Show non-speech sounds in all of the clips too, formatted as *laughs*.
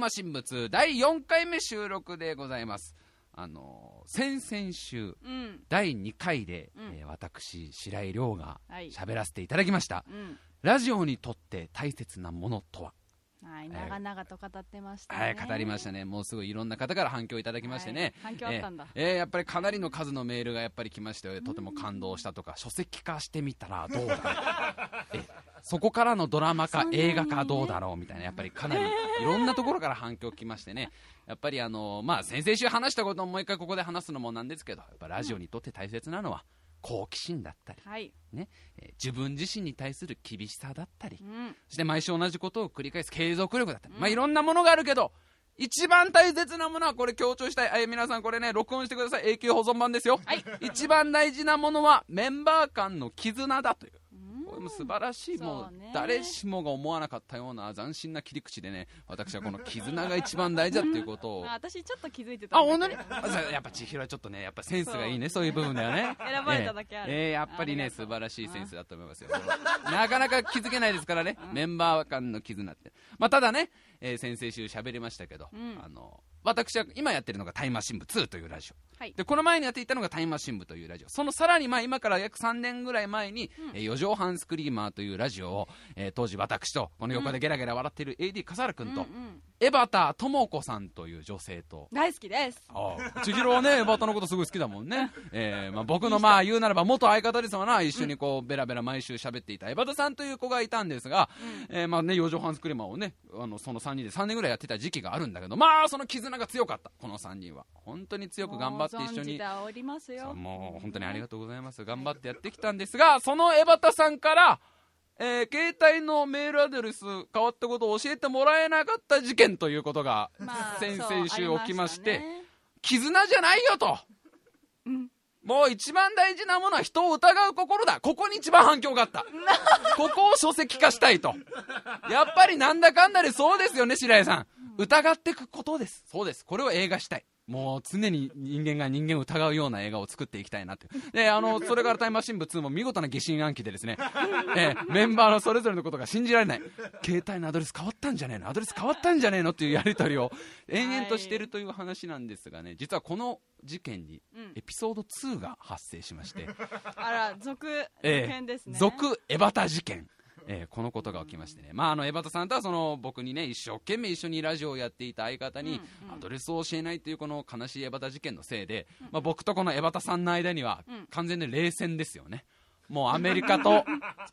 マ神仏第4回目収録でございます。あの先々週、うん。第2回で、うん。えー私、白井亮がはい。喋らせていただきました。うん。ラジオにとって大切なものとは、はい長々と語ってましたね。はい、語りましたね。もうすぐいろんな方から反響いただきましてね。はい反響あったんだ。えーえーやっぱりかなりの数のメールがやっぱり来まして、とても感動したとか、書籍化してみたらどうだ *laughs* えそこからのドラマ化、そんなにね。映画化どうだろうみたいな、やっぱりかなりいろんなところから反響来ましてね、やっぱりあの、まあ、先々週話したことをもう一回ここで話すのもなんですけど、やっぱラジオにとって大切なのは、好奇心だったり、はい。ね。えー自分自身に対する厳しさだったり。う、ん。そして毎週同じことを繰り返す継続力だったり、うん。まあ、いろんなものがあるけど、一番大切なものはこれ強調したい。えー皆さんこれね、録音してください。永久保存版ですよ。はい。一番大事なものはメンバー間の絆だという。うんこれも素晴らしい、もそう誰しもが思わなかったような斬新な切り口でね、私はこの絆が一番大事だっていうことを。あ *laughs* あ、私ちょっと気づいてたんだ本当に？やっぱ千尋はちょっとね、やっぱセンスがいいね、*laughs* そういう部分ではね。選ばれただけある。えやっぱりね、素晴らしいセンスだと思いますよ。なかなか気づけないですからね、メンバー間の絆って。まあ、ただね、えー先々週喋りましたけど、うん。あの、私は今やってるのがタイムマシン部2というラジオ。はいで、この前にやっていたのがタイムマシン部というラジオ。そのさらにまあ今から約3年ぐらい前に、うんえー四畳半スクリーマーというラジオを、えー当時私と、この横でゲラゲラ笑っている AD 笠原君と、うんうんエバタ智子さんという女性と、大好きです。ああ千尋はね、エバタのことすごい好きだもんね。*laughs* えーまあ、僕のまあ言うならば元相方ですわな、一緒にこうベラベラ毎週喋っていたエバタさんという子がいたんですが、えーまあね、四畳半スクリーマーをね、あの、その3人で3年ぐらいやってた時期があるんだけど、まあその絆が強かった、この3人は。本当に強く頑張って一緒に。もう本当にありがとうございます。頑張ってやってきたんですが、そのエバタさんから、えー携帯のメールアドレス変わったことを教えてもらえなかった事件ということが、まあ先々週起きまして、ね絆じゃないよと。うんもう一番大事なものは人を疑う心だ。ここに一番反響があった。ここを書籍化したいと。やっぱりなんだかんだでそうですよね、白井さん。疑っていくことです。そうです。これを映画したい。もう常に人間が人間を疑うような映画を作っていきたいなって。で、あの、それからタイムマシン部2も見事な疑心暗鬼でですね、*laughs* えーメンバーのそれぞれのことが信じられない。携帯のアドレス変わったんじゃねえの？アドレス変わったんじゃねえの？っていうやりとりを延々としてるという話なんですがね、実はこの事件にうんエピソード2が発生しまして、あら続編ですね続エバタ事件。えーこのことが起きましてね、まあ、あのエバタさんとはその僕にね一生懸命一緒にラジオをやっていた相方にうんうん。アドレスを教えないというこの悲しいエバタ事件のせいで、まあ、僕とこのエバタさんの間にはうん。完全に冷戦ですよね、もうアメリカと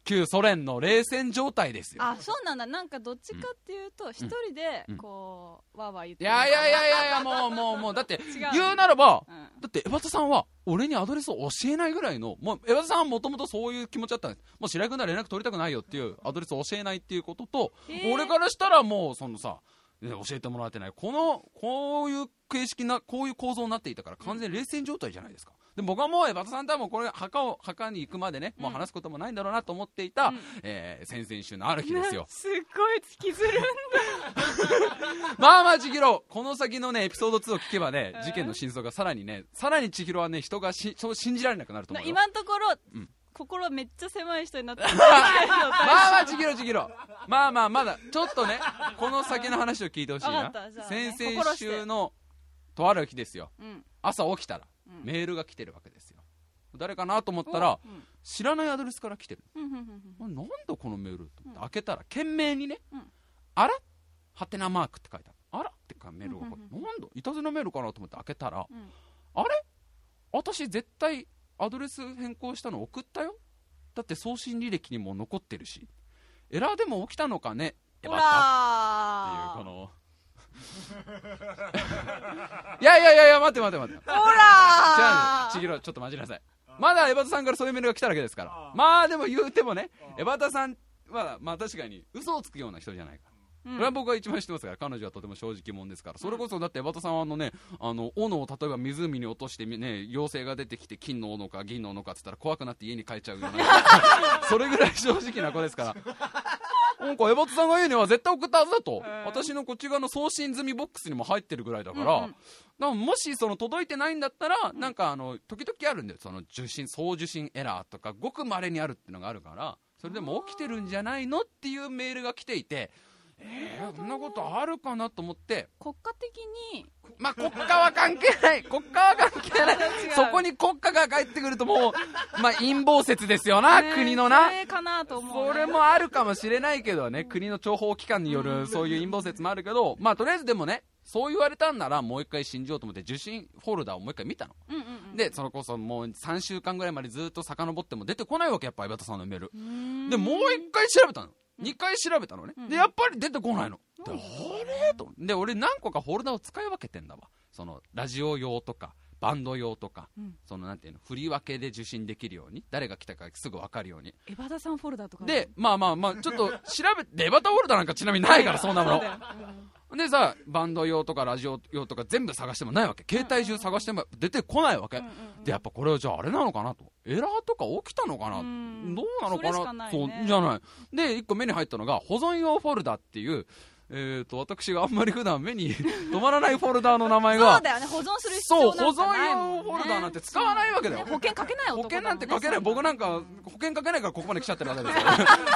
旧ソ連の冷戦状態ですよ。あそうなんだ。なんかどっちかっていうと一人でうん。こうわーわー言っていやいやいやいやいやもうもうもうだって *laughs* 違う。言うならばうん。だって、エバタさんは、俺にアドレスを教えないぐらいの、もう、エバタさんはもともとそういう気持ちだったんです。もう白井君なら連絡取りたくないよっていう、アドレスを教えないっていうことと、へー。俺からしたらもう、そのさ、ね教えてもらってない。この、こういう形式な、こういう構造になっていたから、完全に冷戦状態じゃないですか。で僕はもう、エバタさんとはもうこれ、墓を、墓に行くまでね、もう話すこともないんだろうなと思っていた、うんえー先々週のある日ですよ。すっごい引きずるんまあまあ、千尋、この先のね、エピソード2を聞けばね、事件の真相がさらにね、さらに千尋はね、人がしそう信じられなくなると思だうよ。今のところ、うん心めっちゃ狭い人になって *laughs* るまあまあ、ちぎろちぎろ。まあまあ、まだ、ちょっとね、この先の話を聞いてほしいな。わかったじゃ。あね先々週の、とある日ですよ。うん朝起きたら、うん。メールが来てるわけですよ。誰かなと思ったら、うん。知らないアドレスから来てる。うんうんうんうん。なんだこのメールと思ってうん。開けたら、懸命にね、うん。あら？はてなマークって書いてある。あら？ってかメールがこれ、うんうん。なんだ？いたずらメールかなと思って開けたら、うん。あれ？私絶対アドレス変更したの送ったよ？だって送信履歴にも残ってるし。エラーでも起きたのかね？エほバタらっていうこの。*laughs* いやいやいやいや待って待って待って。ほ違う。ちぎろちょっと待ちなさい。まだエバタさんからそういうメールが来ただけですから。まあでも言うてもねエバタさんはまあ確かに嘘をつくような人じゃないからうん。これは僕が一番知ってますから、彼女はとても正直者ですから、それこそだって、エバタさんはあのね、あの、斧を例えば湖に落としてね、妖精が出てきて、金の斧か銀の斧かって言ったら怖くなって家に帰っちゃうような、*laughs* それぐらい正直な子ですから。なんか、エバタさんが言うには絶対送ったはずだと。うん。私のこっち側の送信済みボックスにも入ってるぐらいだから、うんうん。だからもしその届いてないんだったら、なんかあの、時々あるんだよ。その受信、送受信エラーとか、ごく稀にあるっていうのがあるから、それでも起きてるんじゃないのっていうメールが来ていて、えー、そんなことあるかなと思って。国家的に？まあ国家は関係ない。*laughs* 国家は関係ない。そこに国家が帰ってくるともうまあ陰謀説ですよな、ね国のな。それかなと思うね、それもあるかもしれないけどね、国の諜報機関によるそういう陰謀説もあるけど、まあとりあえずでもね、そう言われたんならもう一回信じようと思って受信フォルダをもう一回見たの。うんうんうん。で、それこそもう3週間ぐらいまでずっと遡っても出てこないわけ、やっぱ相葉さんのメール。で、もう一回調べたの。2回調べたのね。うんで、やっぱり出てこないの。で、うんあれ？と。で、俺何個かフォルダを使い分けてんだわ。その、ラジオ用とか、バンド用とか、うんそのなんていうの、振り分けで受信できるように、誰が来たかすぐ分かるように。エバダさんフォルダとかで、まあまあまあ、ちょっと調べて、レバタウォルダなんかちなみにないから、そんなもの。でさ、バンド用とかラジオ用とか全部探してもないわけ。携帯中探しても出てこないわけ。で、やっぱこれはじゃああれなのかなと。エラーとか起きたのかな、うんどうなのかなそれしかないねそう、じゃない。で、一個目に入ったのが、保存用フォルダっていう、えっ、と、私があんまり普段目に *laughs* 止まらないフォルダの名前がそう、だよね保存する必要保なんかない存もん、ね、用フォルダなんて使わないわけだよ。保険かけない保険男だもんねなんてかけない、僕なんか保険かけないからここまで来ちゃってるわけですよ。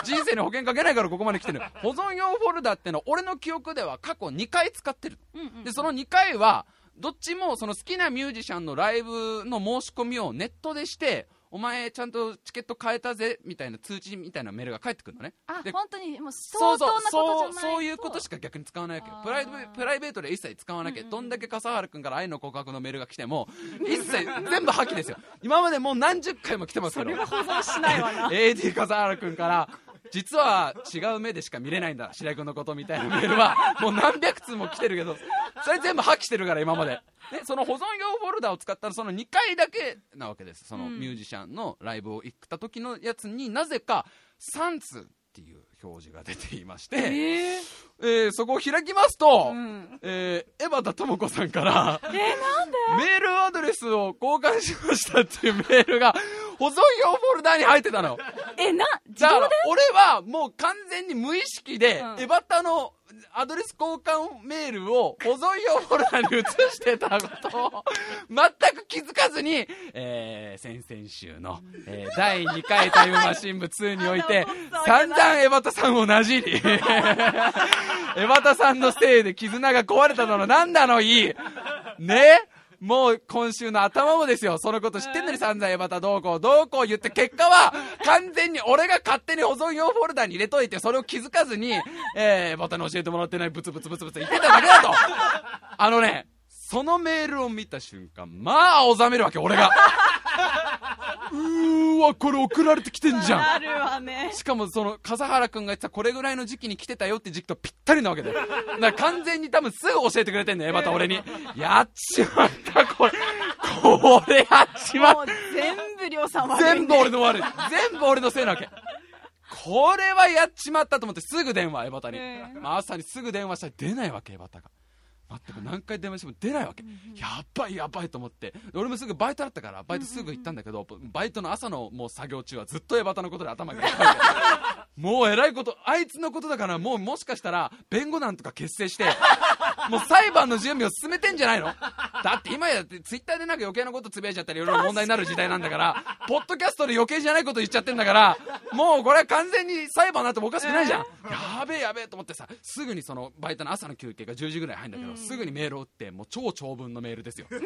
人生に保険かけないからここまで来てる。保存用フォルダってのは俺の記憶では過去2回使ってる。うんうん。でその2回はどっちもその好きなミュージシャンのライブの申し込みをネットでしてお前ちゃんとチケット買えたぜみたいな通知みたいなメールが返ってくるのね。であ本当にもうそうそう相当なそうそういうことしか逆に使わないわけプライベプライベートで一切使わなきゃ、うんうんうん。どんだけ笠原君から愛の告白のメールが来ても一切全部破棄ですよ。今までもう何十回も来てますけど。それは保存しないわな。*laughs* AD 笠原君から実は違う目でしか見れないんだ白井君のことみたいなメールは。*laughs* もう何百通も来てるけどそれ全部破棄してるから今まで。でその保存用フォルダを使ったらその2回だけなわけです。そのうんミュージシャンのライブを行った時のやつになぜか3通っていう表示が出ていまして、ええーそこを開きますと、うん。えー、江端智子さんからえー、メールアドレスを交換しましたっていうメールが保存用フォルダに入ってたの。えな自だから俺はもう完全に無意識で、うん。エバタのアドレス交換メールを保存用フォルダに移してたことを全く気づかずに、えー、先々週の、えー第2回タイムマシン部2において散々エバタさんをなじり。エバタさんのせいで絆が壊れたのなんだのいい。ね？もう今週の頭もですよ、そのこと知ってんのに散々エバタどうこうどうこう言って結果は *laughs* 完全に俺が勝手に保存用フォルダに入れといてそれを気づかずに、*laughs* えー、エバタに教えてもらってないブツブツブツブツ言ってただけだとあのね、そのメールを見た瞬間、まあ青ざめるわけ俺が。うーわ、これ送られてきてんじゃん。なるわね。しかもその笠原君が言ってたこれぐらいの時期に来てたよって時期とぴったりなわけだよ。だから完全に多分すぐ教えてくれてんのよエバタ俺に。やっちまったこれ。これやっちまっもう全部りょうさん悪い、全部俺の悪い全部俺のせいなわけ。これはやっちまったと思ってすぐ電話エバタに、ええまあ、朝にすぐ電話したら出ないわけエバタが何回電話しても出ないわけ、やばいやばいと思って。で俺もすぐバイトだったからバイトすぐ行ったんだけど、バイトの朝のもう作業中はずっとエバタのことで頭がいっぱいでもうえらいことあいつのことだからもうもしかしたら弁護団とか結成してもう裁判の準備を進めてんじゃないの？だって今やってツイッターでなんか余計なことつぶやいちゃったりいろいろ問題になる時代なんだからポッドキャストで余計じゃないこと言っちゃってんだからもうこれは完全に裁判になってもおかしくないじゃん、やべえやべえと思ってさすぐにそのバイトの朝の休憩が10時ぐらい入るんだけど、すぐにメールを打ってもう超長文のメールですよ。*laughs*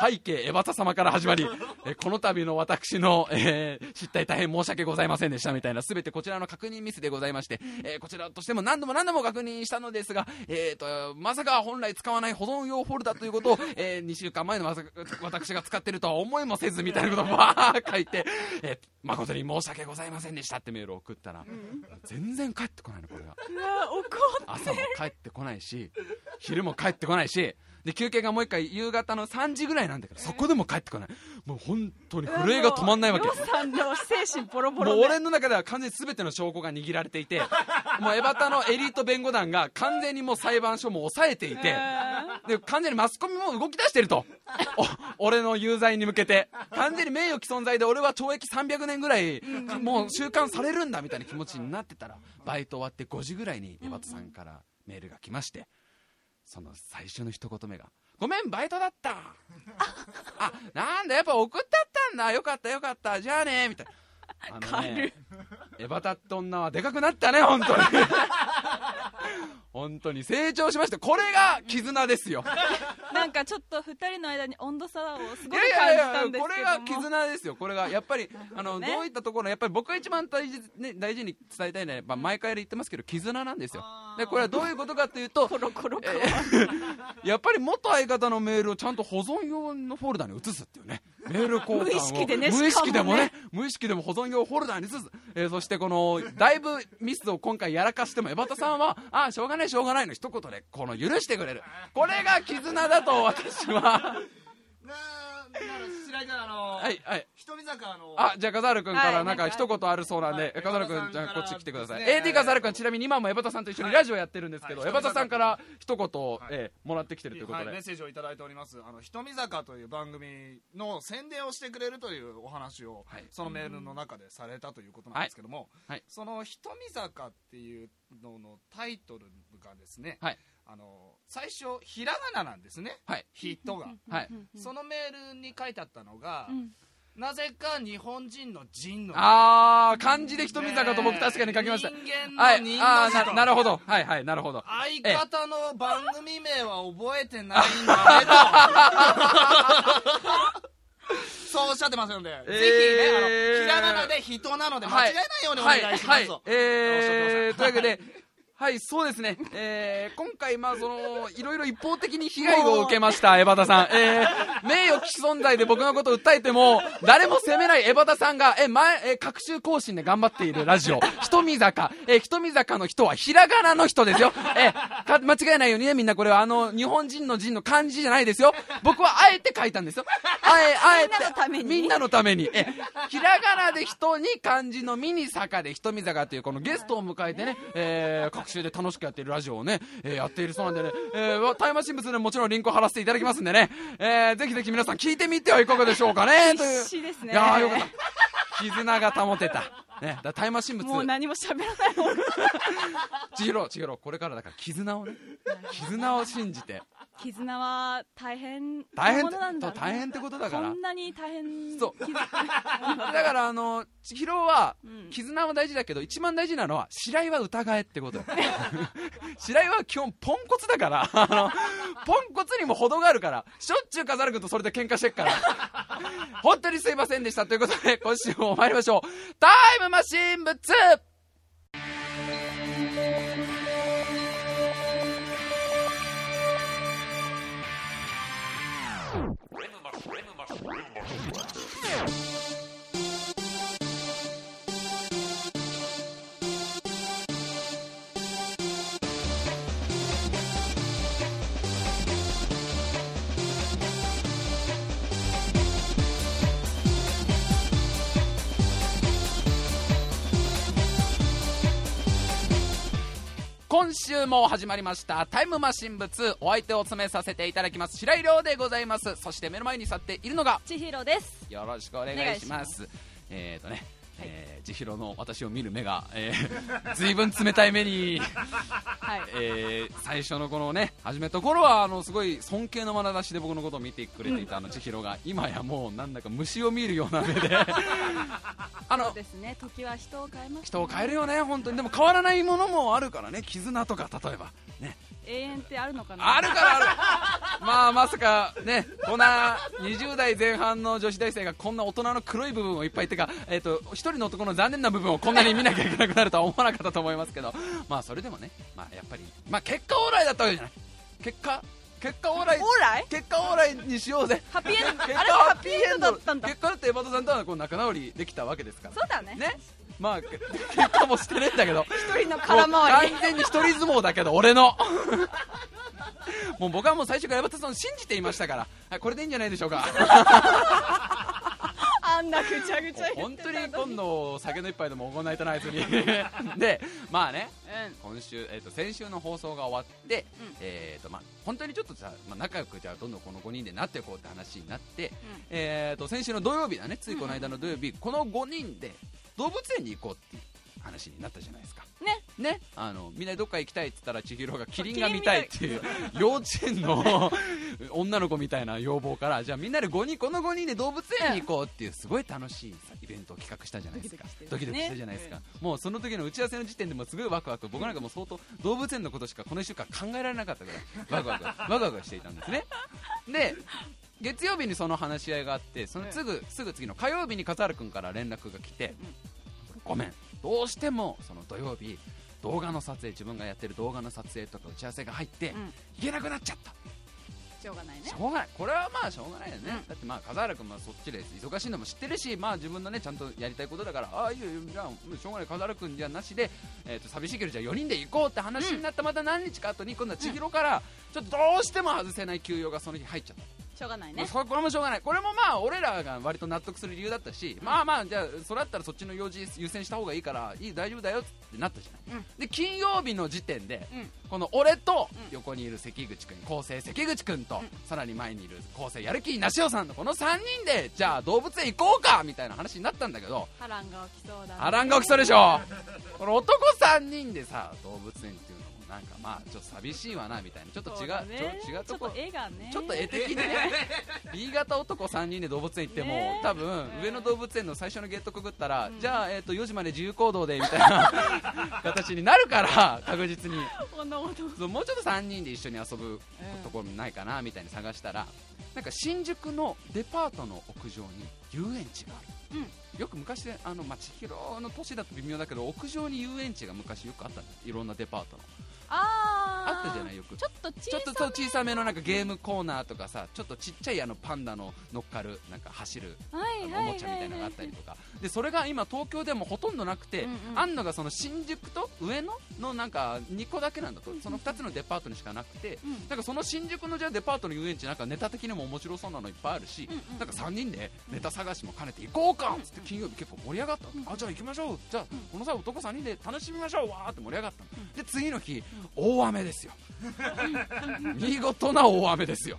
背景エバタ様から始まり、えこの度の私の、えー失態大変申し訳ございませんでしたみたいな全てこちらの確認ミスでございまして、えーこちらとしても何度も何度も確認したのですが、えー、とまさか本来使わない保存用フォルダということを、え2週間前のまさか私が使ってるとは思いもせずみたいなことを *laughs* バー書いて、えー誠に申し訳ございませんでしたってメールを送ったら、全然帰ってこないのこれが。朝も帰ってこないし昼も帰ってこないしで休憩がもう一回夕方の3時ぐらいなんだけどそこでも帰ってこない。もう本当に震えが止まんないわけ。さんの精神ボロボロでもう俺の中では完全に全ての証拠が握られていて *laughs* もうエバタのエリート弁護団が完全にもう裁判所も抑えていてで完全にマスコミも動き出してると。お俺の有罪に向けて完全に名誉毀損罪で俺は懲役300年ぐらいもう収監されるんだみたいな気持ちになってたらバイト終わって5時ぐらいにエバタさんからメールが来ましてその最初の一言目が「ごめんバイトだった」あなんだやっぱ送ってあったんだ。よかったよかった。じゃあねみたいな。あのねエバタって女はでかくなったね本当に。*laughs* 本当に成長しました。これが絆ですよ。なんかちょっと二人の間に温度差をすいごい感じやいやいやたんですけども。これが絆ですよ。これがやっぱりあの、ねどういったところやっぱり僕が一番大事,、ね、大事に伝えたいのはやっぱ毎回言ってますけど絆なんですよ。でこれはどういうことかというとコロコロコロやっぱり元相方のメールをちゃんと保存用のフォルダに移すっていうねメール交換を。無意識でね無意識でもねし無意識でも保存用フォルダに移す、えーそしてこのだいぶミスを今回やらかしても江端さんはああしょうがないしょうがないの一言でこの許してくれる。これが絆だと私は *laughs* 白井君あのはいはい。瞳坂の。あじゃあ笠原君からなんかはい一言あるそうなんで、はい。笠原君じゃあこっち来てください、AD 笠原君ちなみに今も江端さんと一緒にラジオやってるんですけど、はい。江端さんから一言、はい。えーもらってきてるということで、はい、メッセージをいただいております。あの瞳坂という番組の宣伝をしてくれるというお話を、はい。そのメールの中でされたということなんですけども、はい。はい。その瞳坂っていうののタイトルがですね、はいあの最初ひらがななんですね、はい。人が、*laughs* はい。そのメールに書いてあったのが、うん。なぜか日本人の人のあー漢字で瞳坂と僕確かに書きました。人間はいの人。あーの字とななるほど。はいはいなるほど。相方の番組名は覚えてないんだねと *laughs* そうおっしゃってますので、えー。ぜひねあのひらがなで人なので間違えないようにお願いします。と、はいはい。えー、というわけではい、そうですね。えー、今回、まあ、その、いろいろ一方的に被害を受けました、*laughs* 江端さん。えー、名誉毀損罪で僕のことを訴えても、誰も責めない江端さんが、え、前、え、各週更新で頑張っているラジオ、*laughs* 瞳坂。えー、瞳坂の人はひらがなの人ですよ。えー、か間違えないようにね、みんなこれは、あの、日本人の人の漢字じゃないですよ。僕はあえて書いたんですよ。あえ、あえて。みんなのためにみんなのために。え、ひらがなで人に漢字のミに坂で瞳坂というこのゲストを迎えてね、えー、各週で楽しくやっているラジオをね、えーやっているそうなんでね、えー、タイムマシン物でもちろんリンクを貼らせていただきますんでね、えー、ぜひぜひ皆さん聞いてみてはいかがでしょうかね、という。必死ですねいやーよかった。絆が保てた。ね、だタイムマシン物。もう何も喋らないもん千尋、*laughs* 千尋、これからだから絆をね、絆を信じて、絆は大変大変大変ってことだから。こんなに大変そう。絆。*laughs* だからあの千尋はうん。絆は大事だけど一番大事なのは白井は疑えってこと。よ *laughs* 白井は基本ポンコツだから。あのポンコツにも程があるから。しょっちゅう飾る君とそれで喧嘩してっから。*laughs* 本当にすいませんでした。ということで今週も参りましょう。タイムマシン部2 Maschine, Maschine, Maschine. 今週も始まりましたタイムマシン部2お相手を詰めさせていただきます白井亮でございます。そして目の前に立っているのが千尋です。よろしくお願いします。えっ、ー、とね、えー、千尋の私を見る目が、えー、ずいぶん冷たい目に、はいえー、最初のこのね、始めた頃は、あの、すごい尊敬の眼差しで僕のことを見てくれていたあの千尋が、今やもうなんだか虫を見るような目で、*laughs* あそうの、ですね時は人を変えます人を変えるよね、本当に。でも変わらないものもあるからね、絆とか、例えば。ね。永遠ってあるのかな？あるからある。まあまさかねこんな20代前半の女子大生がこんな大人の黒い部分をいっぱいってかえっ、と一人の男の残念な部分をこんなに見なきゃいけなくなるとは思わなかったと思いますけど。まあそれでもねまあやっぱりまあ結果オーライだったわけじゃない。結果結果オーライオーライ結果オーライにしようぜ。ハッピーエンド？結果あれはハッピーエンドだったんだ。結果だって江端さんとはこう仲直りできたわけですから。そうだね。ねまあけ結果もしてねえんだけど。一人の空回り。完全に一人相撲だけど俺の。もう僕はもう最初から山田さんを信じていましたから。はいこれでいいんじゃないでしょうか。あんなぐちゃぐちゃ言本当に今度酒の一杯でも行いたなあいつに。*laughs* でまあねうん。今週、えー、と先週の放送が終わって、うん。えーとまあ、本当にちょっとさ、まあ、仲良くじゃあどんどんこの5人でなっていこうって話になって、えー、と先週の土曜日だねついこの間の土曜日、この5人で動物園に行こうっていう話になったじゃないですか。ね。ね。あのみんなでどっか行きたいって言ったら千尋がキリンが見たいっていう幼稚園の女の子みたいな要望からじゃあみんなで5人この5人で動物園に行こうっていうすごい楽しいさいっベントを企画したじゃないですか。ドキドキしたじゃないですか、もうその時の打ち合わせの時点でもすごいワクワク。僕なんかもう相当動物園のことしかこの1週間考えられなかったぐらいワクワクワクワクしていたんですね。*laughs* で月曜日にその話し合いがあってそのすぐすぐ次の火曜日に笠原君から連絡が来て、ごめん。どうしてもその土曜日動画の撮影自分がやってる動画の撮影とか打ち合わせが入って、うん。行けなくなっちゃった。しょうがないね。しょうがない。これはまあしょうがないよね、うん。だってまあ笠原君もそっちで忙しいのも知ってるしまあ自分のねちゃんとやりたいことだからああいいよいいよ。じゃあしょうがない。笠原君じゃなしで、えー、と寂しいけどじゃあ4人で行こうって話になったまた何日か後に今度は千尋からちょっとどうしても外せない休養がその日入っちゃったしょうがないね。そこれもしょうがない。これもまあ俺らが割と納得する理由だったし、まあまあじゃあそれだったらそっちの用事優先した方がいいからいい大丈夫だよってなったじゃない、うん。で金曜日の時点で、うん。この俺とうん。横にいる関口君構成関口君と、うん。さらに前にいる構成やる気なしおさんのこの3人でじゃあ動物園行こうかみたいな話になったんだけど波乱が起きそうだね。波乱が起きそうでしょ。この男3人でさ動物園っていうなんかまあちょっと寂しいわなみたいな。ちょっと違うそうだね。ちょ違うとこちょっと絵がね。ちょっと絵的にね。*laughs* B 型男3人で動物園行っても、ね。多分上野動物園の最初のゲートくぐったら、うん。じゃあ、えー、と4時まで自由行動でみたいな形になるから *laughs* 確実に。もうちょっと3人で一緒に遊ぶところないかなみたいに探したらなんか新宿のデパートの屋上に遊園地がある、よく昔であの、まあ、千尋の年だと微妙だけど屋上に遊園地が昔よくあった。んですいろんなデパートのあったじゃない？よく。ちょっと小ちょっとそう小さめのなんかゲームコーナーとかさちょっとちっちゃいあのパンダの乗っかるなんか走るおもちゃみたいなのがあったりとか。でそれが今東京でもほとんどなくて、うんうんあん。のがその新宿と上野のなんか2個だけなんだと。その2つのデパートにしかなくてうんなんかその新宿のじゃあデパートの遊園地なんかネタ的にも面白そうなのいっぱいあるし、うんうん。なんか3人でネタ探しも兼ねて行こうかっつって金曜日結構盛り上がったの、あじゃあ行きましょう。じゃあこの際男3人で楽しみましょう。わーって盛り上がったの、で次の日大雨ですよ。*laughs* 見事な大雨ですよ。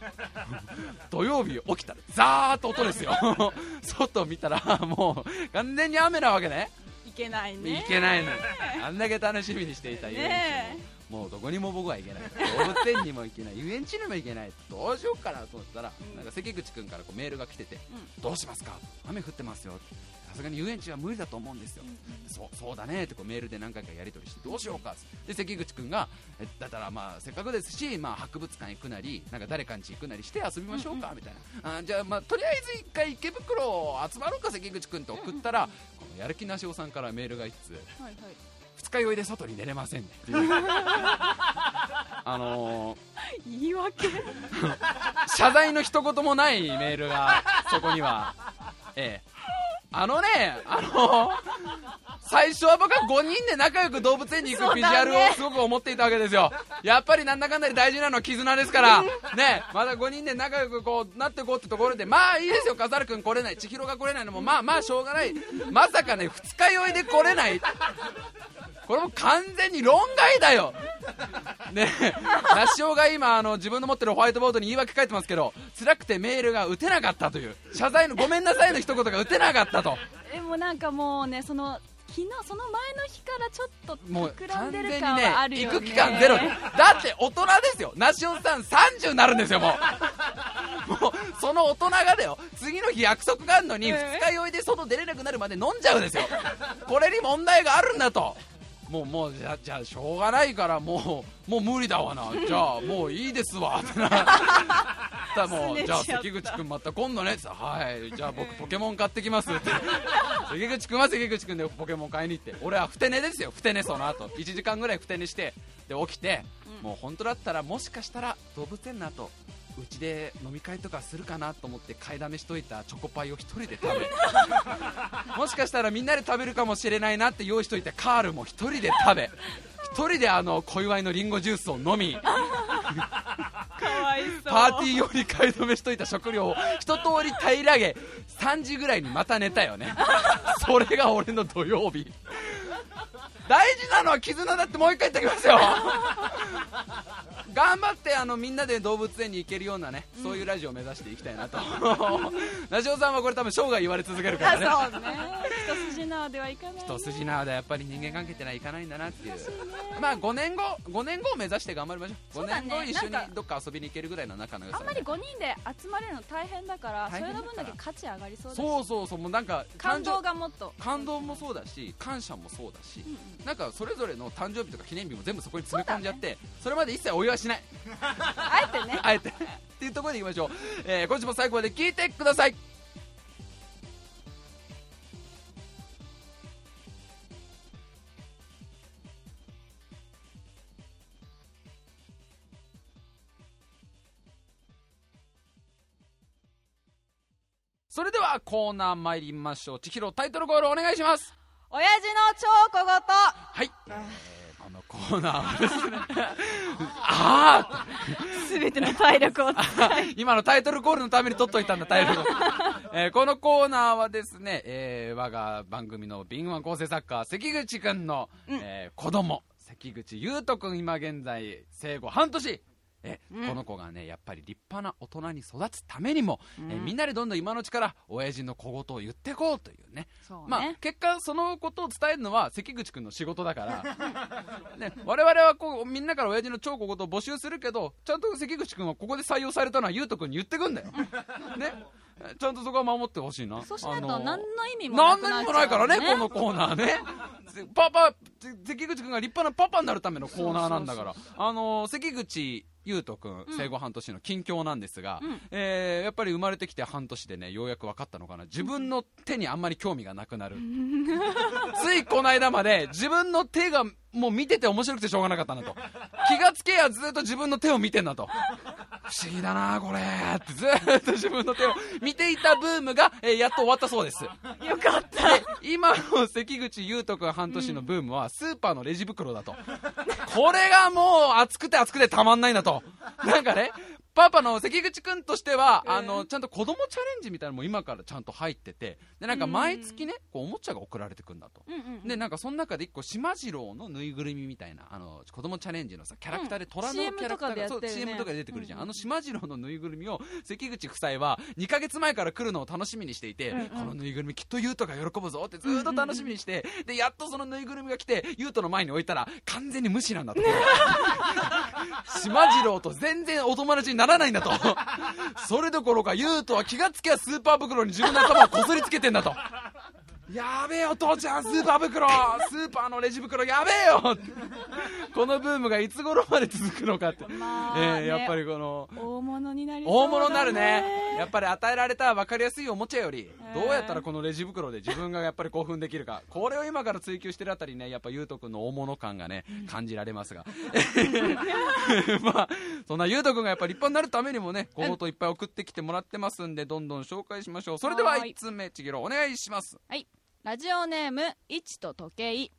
土曜日起きたらザーッと音ですよ。*laughs* 外見たらもう完全に雨なわけね。いけないね。いけないのよ。あんだけ楽しみにしていた遊園地ねももうどこにも僕は行けない。動物園にも行けない。遊園地にも行けない。どうしようかなと思ったら、うん。なんか関口君からこうメールが来てて、うどうしますか？雨降ってますよさすがに遊園地は無理だと思うんですよ、そうそうだねってこうメールで何回かやり取りしてどうしようか。で関口君がえだったらまあせっかくですし、まあ、博物館行くなりなんか誰かん家行くなりして遊びましょうかみたいな。あじゃあ、まあ、とりあえず一回池袋集まろうか関口君って送ったら、このやる気なしおさんからメールが一通はいはい。二日酔いで外に出れませんっていう。*laughs* あのー言い訳。*laughs* 謝罪の一言もないメールがそこには。ええあのねあの最初は僕は5人で仲良く動物園に行くビジュアルをすごく思っていたわけですよ、やっぱりなんだかんだで大事なのは絆ですから、ね、まだ5人で仲良くこうなっていこうってところで、まあいいですよ、笠原君来れない、千尋が来れないのも、まあまあしょうがない、まさかね、二日酔いで来れない、これも完全に論外だよ。ねラッショウが今あの自分の持ってるホワイトボードに言い訳書いてますけど辛くてメールが打てなかったという。謝罪のごめんなさいの一言が打てなかったと。でもなんかもうねその昨日その前の日からちょっともう膨らんでる感ねはあるよね。行く期間ゼロ。でだって大人ですよ。ナシオンさん30になるんですよもう。*laughs* もうその大人がだよ。次の日約束があるのにうん。二日酔いで外出れなくなるまで飲んじゃうんですよ。これに問題があるんだともうもうじゃあじゃあしょうがないからもうもう無理だわな。*laughs* じゃあもういいですわ。*laughs* ってな。たらもうじゃあ関口君また今度ね。はい。じゃあ僕ポケモン買ってきますって。関口君は関口君でポケモン買いに行って。俺はふて寝ですよ。ふて寝その後。1時間ぐらいふて寝して。で起きて、もう本当だったらもしかしたら動物園の後うちで飲み会とかするかなと思って買いだめしといたチョコパイを一人で食べもしかしたらみんなで食べるかもしれないなって用意しといたカールも一人で食べ。一人であの小祝いのリンゴジュースを飲み。パーティー用に買いだめしといた食料を一通り平らげ3時ぐらいにまた寝たよね。*laughs* それが俺の土曜日。大事なのは絆だってもう一回言ってきますよ。我頑張ってあのみんなで動物園に行けるようなね、そういうラジオを目指していきたいなと。*laughs* ラジオさんはこれ多分生涯言われ続けるからね。そうね。一筋縄ではいかない。ね一筋縄でやっぱり人間関係ってのはいかないんだなっていうまあ5年後5年後を目指して頑張りましょう。5そうだね。年後一緒にどっか遊びに行けるぐらいの仲の良さあんまり5人で集まれるの大変だからそれの分だけ価値上がりそうそうそうそうもうなんか感動誕がもっと。生感動もそうだし感謝もそうだし、うんうんなんかそれぞれの誕生日とか記念日も全部そこに詰め込んじゃってそ,、れまで一切お祝いしない。あえてね。あえて。っていうところでいきましょう、えー今週も最後まで聞いてください。それではコーナー参りましょう。千尋タイトルコールお願いします。親父の超小言はい、コーナーはですね。ああすべての体力を使い。*laughs* 今のタイトルコールのために取っといたんだタイトルコール、えーこのコーナーはですね、えー我が番組の敏腕構成作家関口くんの、えー子供関口優斗くん今現在生後半年えうん。この子がねやっぱり立派な大人に育つためにも、うん。えーみんなでどんどん今のうちから親父の小言を言ってこうというね。そうね、まあ、結果そのことを伝えるのは関口君の仕事だから、*laughs* ね、我々はこうみんなから親父の超小言を募集するけどちゃんと関口君はここで採用されたのは優斗君に言ってくんだよ、*laughs* ね、ちゃんとそこは守ってほしいな。そうしないと何の意味もな何くなっちゃうにもないからねこのコーナーね。パパ関口君が立派なパパになるためのコーナーなんだから。あの関口優斗君うん。生後半年の近況なんですが、うん。えーやっぱり生まれてきて半年でねようやく分かったのかな。自分の手にあんまり興味がなくなる。*laughs* ついこの間まで自分の手がもう見てて面白くてしょうがなかったなと。気がつけやずっと自分の手を見てんなと。不思議だなこれ。ってずっと自分の手を見ていたブームが、えーやっと終わったそうです。よかった。で今の関口優斗君半年のブームはスーパーのレジ袋だと、これがもう熱くて熱くてたまんないなとなんかねパパの関口君としては、うんあのちゃんと子供チャレンジみたいなのも今からちゃんと入っててでなんか毎月ねこうおもちゃが送られてくんだと。うんうんうんでなんかその中で一個しまじろうのぬいぐるみみたいなあの子供チャレンジのさキャラクターで虎のキ CM ャラクターが、そうとかでやってるね CM とかで出てくるじゃん、うんうんあのしまじろうのぬいぐるみを関口夫妻は2ヶ月前から来るのを楽しみにしていて、うんうんこのぬいぐるみきっと優斗が喜ぶぞってずーっと楽しみにして、でやっとそのぬいぐるみが来て優斗の前に置いたら完全に無視なんだと。しまじろうと全然お友達にならないんだと。*laughs* それどころか優斗は気がつけばスーパー袋に自分の頭をこすりつけてんだと。やべえお父ちゃんスーパー袋。スーパーのレジ袋やべえよ。このブームがいつ頃まで続くのかって、まあえーねやっぱりこの大物になりそう大物になるだね。やっぱり与えられた分かりやすいおもちゃより。ーどうやったらこのレジ袋で自分がやっぱり興奮できるか。これを今から追求してるあたりねやっぱ優斗君の大物感がね感じられますが。*laughs* まあそんな優斗君がやっぱり立派になるためにもね小言いっぱい送ってきてもらってますんでどんどん紹介しましょう。それでははい。1つ目ちぎろお願いします。はい。ラジオネームいちと時計。よ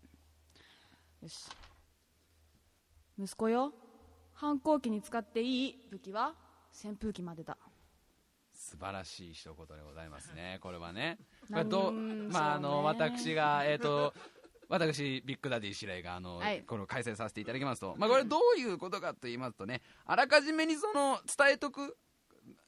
し。息子よ。反抗期に使っていい武器は？扇風機までだ素晴らしい一言でございますね。これはね。こなんれどまああの私がえっ、と私ビッグダディ白井があの、はい。この解説させていただきますと、まあ、これどういうことかと言いますとねあらかじめにその伝えとく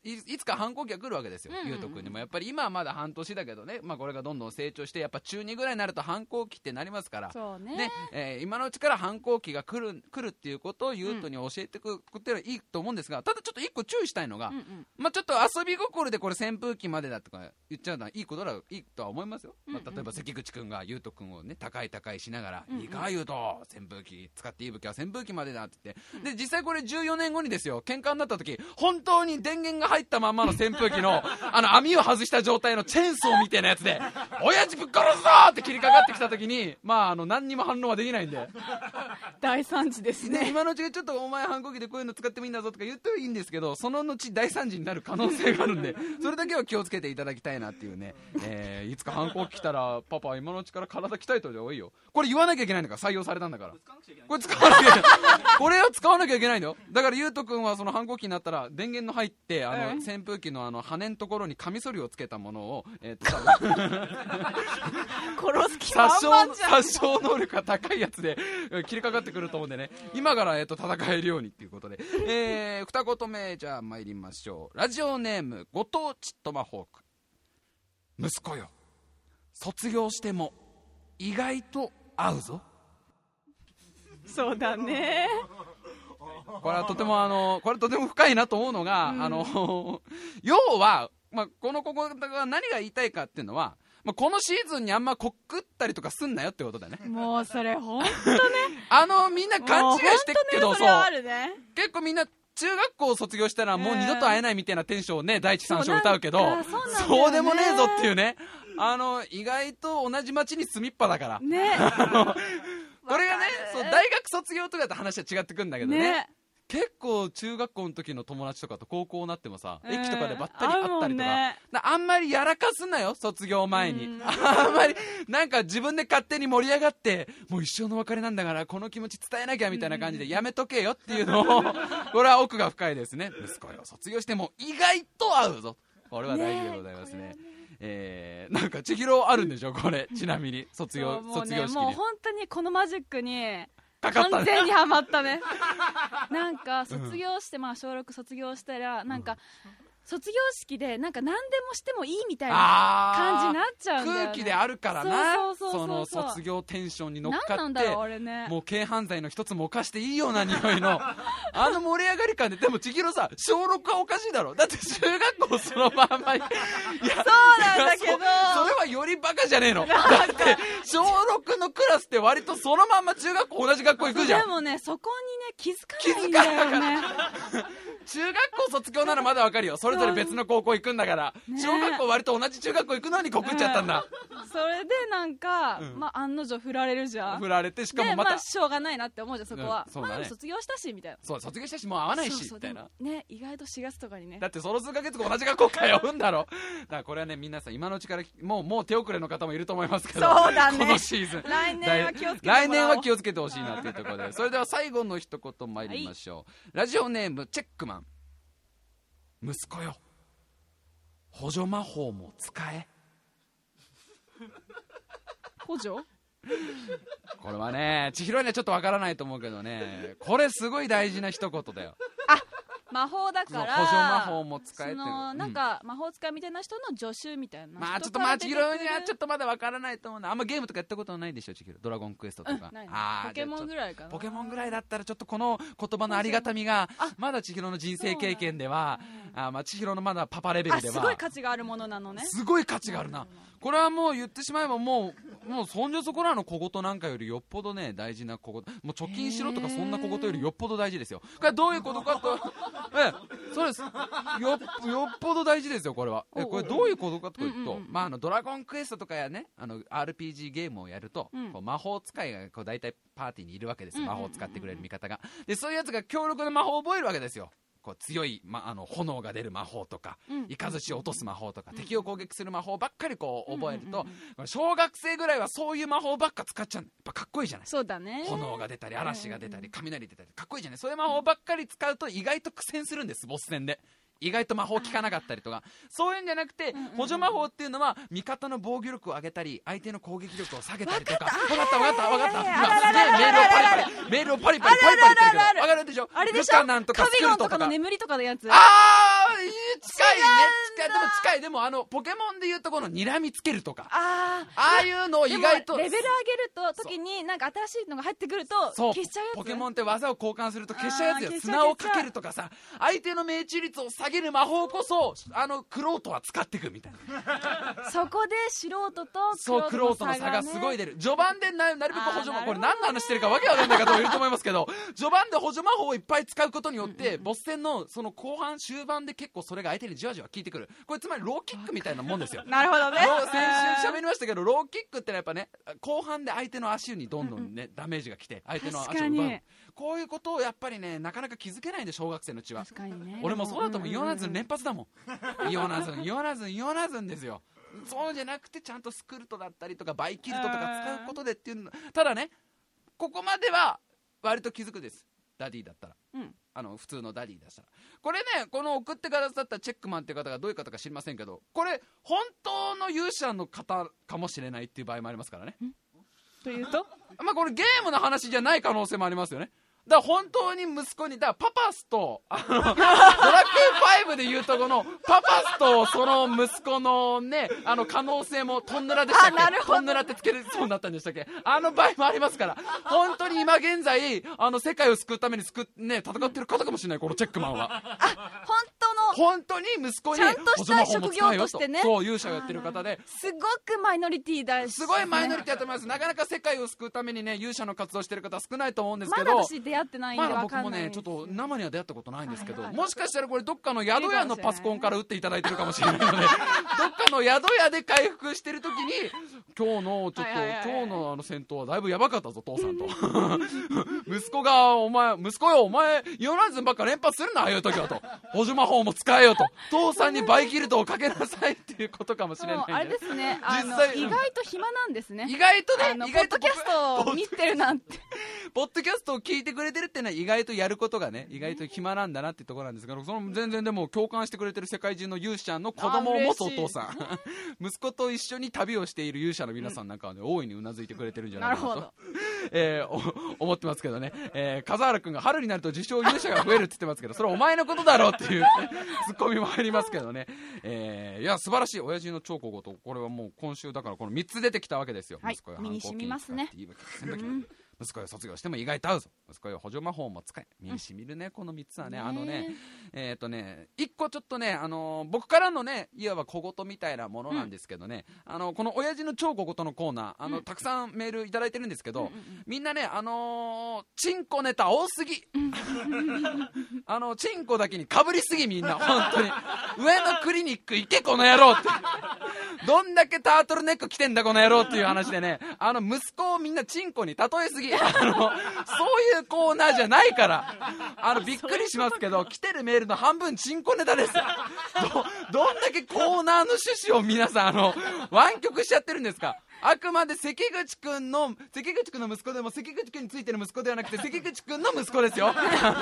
いいつか反抗期が来るわけですよ、うん。うんうんゆうとくんにも。やっぱり今はまだ半年だけどね、まあ、これがどんどん成長してやっぱ中2ぐらいになると反抗期ってなりますから。ね。ねえー今のうちから反抗期が来る来るっていうことをゆうとに教えてくってはいいと思うんですがただちょっと一個注意したいのが、うんうん。まあ、ちょっと遊び心でこれ扇風機までだとか言っちゃうのはいいことだいいとは思いますよ、まあ、例えば関口君が優斗君をね高い高いしながら、うんうん。いいか優斗扇風機使っていい武器は扇風機までだって言って、で実際これ14年後にですよ喧嘩になった時本当に電源が入ったまんまの扇風機の *laughs* あの網を外した状態のチェーンソーみたいなやつで *laughs* 親父ぶっ殺すぞって切りかかってきた時にまああの何にも反応はできないんで。大惨事ですね、ね今のうちにちょっとお前反抗期でこういうの使ってもいいんだぞとか言ってはいいんですけどその後大惨事になる可能性があるんで *laughs* それだけは気をつけていただきたいなっていうね、えーいつか反抗期来たらパパ今のうちから体鍛えといた方がいいよ。これ言わなきゃいけないのか採用されたんだから。これ使わなきゃいけない。これを使わなきゃいけないんだよだからゆうとくんはその反抗期になったら電源の入ってあうん。扇風機のあの羽のところにカミソリをつけたものを、えーと殺す気満々じゃん。殺傷能力が高いやつでうん切りかかってくると思うんでね。今から、えー、と戦えるようにっていうことで、えー、二言目じゃあ参りましょう。ラジオネームご当地トマホーク。息子よ。卒業しても意外と合うぞ。そうだねこれはとてもあのこれとても深いなと思うのが、うん。あの *laughs* 要は、まあ、このここが何が言いたいかっていうのは、まあ、このシーズンにあんまこっくったりとかすんなよってことだよね。もうそれほんと *laughs* あのみんな勘違いしてるけどね結構みんな中学校卒業したらもう二度と会えないみたいなテンションをね第一三章歌うけどそうね。でもねえぞっていうね。あの意外と同じ町に住みっぱだから。ね。*laughs* これがねそう大学卒業とかと話は違ってくんだけどね。ね結構中学校の時の友達とかと高校になってもさ、うん。駅とかでばったり会ったりとか、ね。なあんまりやらかすなよ卒業前に、うん。*laughs* あんまりなんか自分で勝手に盛り上がってもう一生の別れなんだからこの気持ち伝えなきゃみたいな感じでやめとけよっていうのを。*laughs* これは奥が深いですね。息子よ卒業しても意外と合うぞ。これは大事でございますね。えー、なんか千尋あるんでしょこれ。ちなみに卒業、そうもう卒業式もう本当にこのマジックにかかったね。完全にハマったね。*laughs* なんか卒業して、まあ小6卒業したらなんか、卒業式でなんか何でもしてもいいみたいな感じになっちゃうね、空気であるからな。その卒業テンションに乗っかってね。もう軽犯罪の一つも犯していいような匂いの *laughs* あの盛り上がり感で。でも千尋さ小6はおかしいだろ。だって中学校そのまんま *laughs* いやそうなんだけど。そそれはよりバカじゃねえの。だって小6のクラスって割とそのまんま中学校同じ学校行くじゃん。でもねそこにね気づか気ないんだよね中学校卒業ならまだわかるよ。それぞれ別の高校行くんだから、ね。小学校割と同じ中学校行くのに告っちゃったんだ、それでなんか、うん。まあ案の定振られるじゃん。振られてしかもでまた、まあしょうがないなって思うじゃんそこは、うんそうだね。まあ卒業したしみたいな。そう卒業したしもう会わないしみたいな。ね意外と4月とかにね。だってその数ヶ月後同じ学校通うんだろ。だからこれはね皆さん今のうちからもうもう手遅れの方もいると思いますけどそうだね。このシーズン。来年は気をつけて来年は気をつけてほしいなっていうところで。それでは最後の一言参りましょう、ラジオネームチェックマン息子よ。補助魔法も使え。*laughs* 補助？これはね千尋にはちょっとわからないと思うけどねこれすごい大事な一言だよ魔法だから補助魔法も使えてなんか魔法使いみたいな人の助手みたいなまあちょっとまあ千尋にはちょっとまだわからないと思うな。あんまゲームとかやったことないでしょ千尋ドラゴンクエストとか、ないあーポケモンぐらいかな。ポケモンぐらいだったらちょっとこの言葉のありがたみがまだ千尋の人生経験ではあまあ千尋のまだパパレベルですは。あごい価値があるものなのね。すごい価値があるな。これはもう言ってしまえばもうもうそんじょそこらの小言なんかよりよっぽどね大事な小言。もう貯金しろとかそんな小言よりよっぽど大事ですよ。これはどういうことかとええそうです。よっよっぽど大事ですよこれは。えこれどういうことかというと、まあ、あのドラゴンクエストとかやねあの RPG ゲームをやると、うん。こう魔法使いがこう大体パーティーにいるわけです。魔法を使ってくれる味方が。でそういうやつが強力な魔法を覚えるわけですよこう強い、ま、あの炎が出る魔法とか、うん。イカズチを落とす魔法とか、敵を攻撃する魔法ばっかりこう覚えると、小学生ぐらいはそういう魔法ばっか使っちゃうのやっぱかっこいいじゃない。そうだね。炎が出たり嵐が出たり雷出たりかっこいいじゃないそういう魔法ばっかり使うと意外と苦戦するんですボス戦で意外と魔法効かなかったりとか。そういうんじゃなくてんうんうん。補助魔法っていうのは味方の防御力を上げたり相手の攻撃力を下げたりとか。分かった分かった分かった。今すげえメールをパリパリメールをパリパリパリパリってるけど分かるでしょあれでしょルカナンとかカビゴンスクルトとかとかの眠りとかのやつあー近いね近いでも近いでもあのポケモンでいうとこの睨みつけるとか。あー。ああいうのを意外とレベル上げると時になんか新しいのが入ってくるとそう。消しちゃうやつポケモンって技を交換すると消しちゃうやつよ。あー消しちゃう砂をかけるとかさ。相手の命中率を下げる魔法こそあのクロートは使っていくみたいな。そこで素人とそうクロートの差がすごい。で出る序盤でななるべく補助魔法これ何の話してるかわけわかんない方もいると思いますけど序盤で補助魔法をいっぱい使うことによってボス戦のその後半終盤で結構それが相手にじわじわ効いてくる。これつまりローキックみたいなもんですよ。*laughs* なるほどね。先週喋りましたけどローキックってのはやっぱね後半で相手の足にどんどんね、ダメージが来て相手の足を奪う。こういうことをやっぱりねなかなか気づけないんで小学生のうちは確かにね。俺もそうだと思うイオナズン連ぱ発だもん。イオナズンイオナズンイオナズンですよ。そうじゃなくてちゃんとスクルトだったりとかバイキルトとか使うことでっていうの。ただねここまでは割と気づくですダディだったら。うん。あの普通のダディでしたら。これねこの送ってくださったチェックマンっていう方がどういう方か知りませんけどこれ本当の勇者の方かもしれないっていう場合もありますからね。というと？*laughs* まあこれゲームの話じゃない可能性もありますよねだから本当に息子にだからパパスとあの *laughs* ドラクエ5でいうとこのパパスとその息子のねあの可能性もトンネラでしたっけ？トンネラってつけるそうになったんでしたっけ？あの場合もありますから。本当に今現在あの世界を救うために救っね戦ってる方かもしれないこのチェックマンは。本当の本当に息子にちゃんとした職業としてね。そう勇者をやってる方で。すごくマイノリティだしすごいマイノリティだと思います。なかなか世界を救うためにね勇者の活動してる方少ないと思うんですけまどだ私出会ってないんでまだわかんない。僕もねちょっと生には出会ったことないんですけど、はいはいもしかしたらこれどっかの宿屋のパソコンから打っていただいてるかもしれないので *laughs* どっかの宿屋で回復してる時に今日のちょっと、はいはいはい。今日のあの戦闘はだいぶやばかったぞ父さんと。*laughs* 息子がお前息子よお前イオナズンばっか連発するなああいう時はと。補助魔法も使えよと。父さんにバイキルトをかけなさいっていうことかもしれないあれですね。実際意外と暇なんですね。意外とね意外とポッドキャストを見てるなんて。ポッドキャストを聞いてくれてるっていうのは意外とやることがね意外と暇なんだなっていうところなんですけどその全然でも共感してくれてる世界中の勇者の子供を持つお父さん。*laughs* 息子と一緒に旅をしている勇者の皆さんなんかはね、大いにうなずいてくれてるんじゃないかなと。なるほどえーお思ってますけどね、えー、笠原君が春になると自称勇者が増えるって言ってますけどそれはお前のことだろうっていう、ね、*laughs* ツッコミもありますけどね、えーいや素晴らしい親父の超小言これはもう今週だからこの3つ出てきたわけですよ、はい息子よ身に染みますね。反抗期に使って息子よ卒業しても意外と合うぞ。息子よ補助魔法も使え。身にしみるねこの3つはね。あのねえ。っ、とね1個ちょっとね、あのー僕からのねいわば小言みたいなものなんですけどね、あのこの親父の超小言のコーナーあの、うん。たくさんメールいただいてるんですけど、みんなねあのーチンコネタ多すぎ。*laughs* あのチンコだけにかぶりすぎみんな。本当に。上のクリニック行けこの野郎って。どんだけタートルネック着てんだこの野郎っていう話でね。あの息子をみんなチンコに例えすぎあのそういうコーナーじゃないから。あのびっくりしますけど来てるメールの半分チンコネタです。どどんだけコーナーの趣旨を皆さんあの湾曲しちゃってるんですか？あくまで関口くんの関口くんの息子でも関口くんについてる息子ではなくて関口くんの息子ですよ。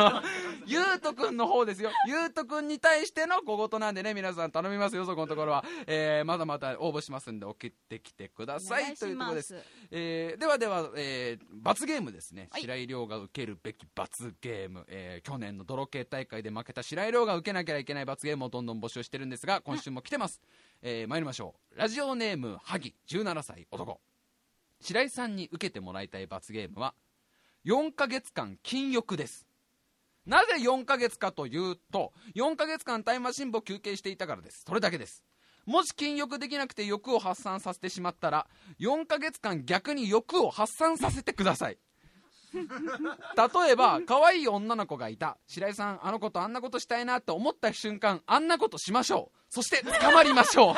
*laughs* ゆうとくんの方ですよ。ゆうとくんに対しての小言なんでね皆さん頼みますよそこのところは、えーまだまだ応募しますんで送ってきてください。というところです。えーではでは、えー罰ゲームですね、はい。白井亮が受けるべき罰ゲーム、えー去年の泥系大会で負けた白井亮が受けなきゃいけない罰ゲームをどんどん募集してるんですが今週も来てます、えー参りましょう。ラジオネーム萩。17歳男。白井さんに受けてもらいたい罰ゲームは4ヶ月間禁欲です。なぜ4ヶ月かというと4ヶ月間タイマシン部を休憩していたからです。それだけです。もし禁欲できなくて欲を発散させてしまったら4ヶ月間逆に欲を発散させてください。例えば可愛い女の子がいた。白井さんあの子とあんなことしたいなって思った瞬間あんなことしましょう。そして捕まりましょう。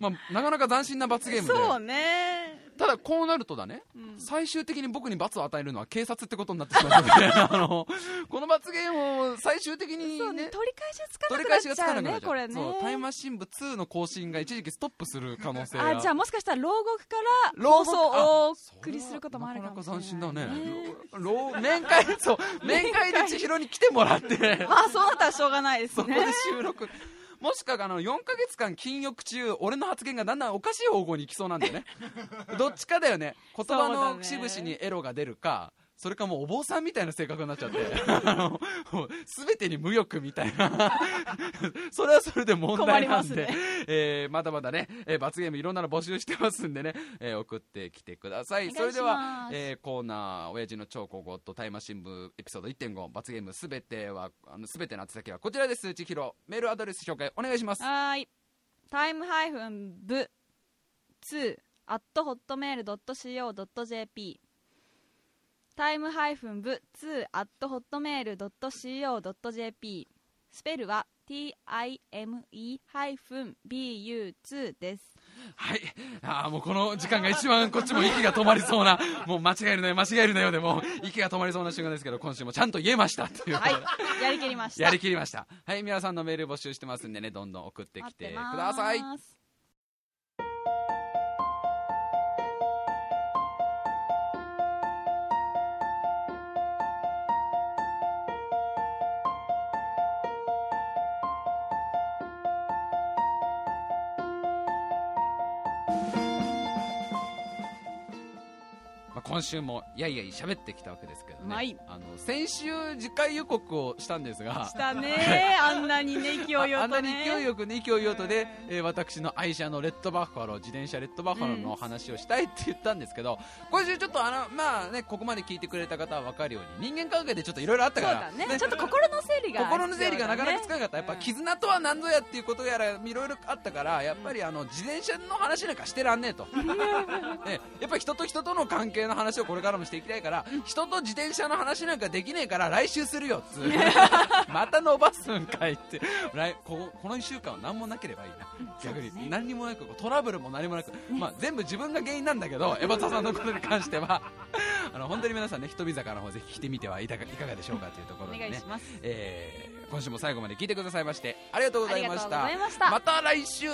まあ、なかなか斬新な罰ゲームで。そうね。ただこうなるとだね、ん。最終的に僕に罰を与えるのは警察ってことになってしまうので *laughs* あのこの罰ゲームを最終的にそうねね取り返しがつかなくなっちゃう返しがつかなくなっちゃう。ねこれね。そうタイムマシン部2の更新が一時期ストップする可能性が。あじゃあもしかしたら牢獄から放送をおあ送りすることもあるかもしれないなかなか斬新だね。*laughs* ろ面会そう面会で千尋に来てもらって。まあそうなったらしょうがないですそこでね収録もしかあの4ヶ月間禁欲中俺の発言がだんだんおかしい方向に行きそうなんだよね。*laughs* どっちかだよね。言葉の節々にエロが出るかそれかもうお坊さんみたいな性格になっちゃって。あのもう全てに無欲みたいな。それはそれで問題なんで。ますえーまだまだね、えー罰ゲームいろんなの募集してますんでね、えー送ってきてください。それでは、えーコーナー親父の超高校とタイマー新聞エピソード1.5罰ゲームすべてはあのすべての宛先はこちらです。千尋メールアドレス紹介お願いします。はーい。タイムハイフンブ2 at hotmail.co.jp タイムハイフンブ2 at hotmail.co.jp スペルは time ハイフン bu2 です。はい。あーもうこの時間が一番こっちも息が止まりそうな *laughs* もう間違えるなよ間違えるなよでもう息が止まりそうな瞬間ですけど今週もちゃんと言えました。っていうはい。やりきりました。*laughs* やりきりました。はい皆さんのメール募集してますんでねどんどん送ってきてください今週もやいやい喋ってきたわけですけどね、はい。あの先週次回予告をしたんですが。したね。あんなにね勢いよとね。ああんなに勢いよくね勢いよとで、えー私の愛車のレッドバッファロー自転車レッドバッファローの話をしたいって言ったんですけど、今週ちょっとあのまあねここまで聞いてくれた方は分かるように人間関係でちょっといろいろあったからだね。ちょっと心の整理が心の整理がなかなかつかなかった、やっぱうん絆とは何ぞやっていうことやらいろいろあったからやっぱりあの自転車の話なんかしてらんねえと、ね、やっぱり人と人との関係の話をこれからもしていきたいから人と自転車の話なんかできねえから来週するよっつう。*laughs* また伸ばすんかいって。来ここの1週間は何もなければいいな。逆に何にもなくトラブルも何もなく、まあ、全部自分が原因なんだけどエバタさんのことに関しては。*laughs* あの本当に皆さんね人見坂の方ぜひ来てみてはいかがいかがでしょうかというところおでねえー今週も最後まで聞いてくださいましてありがとうございました。また来週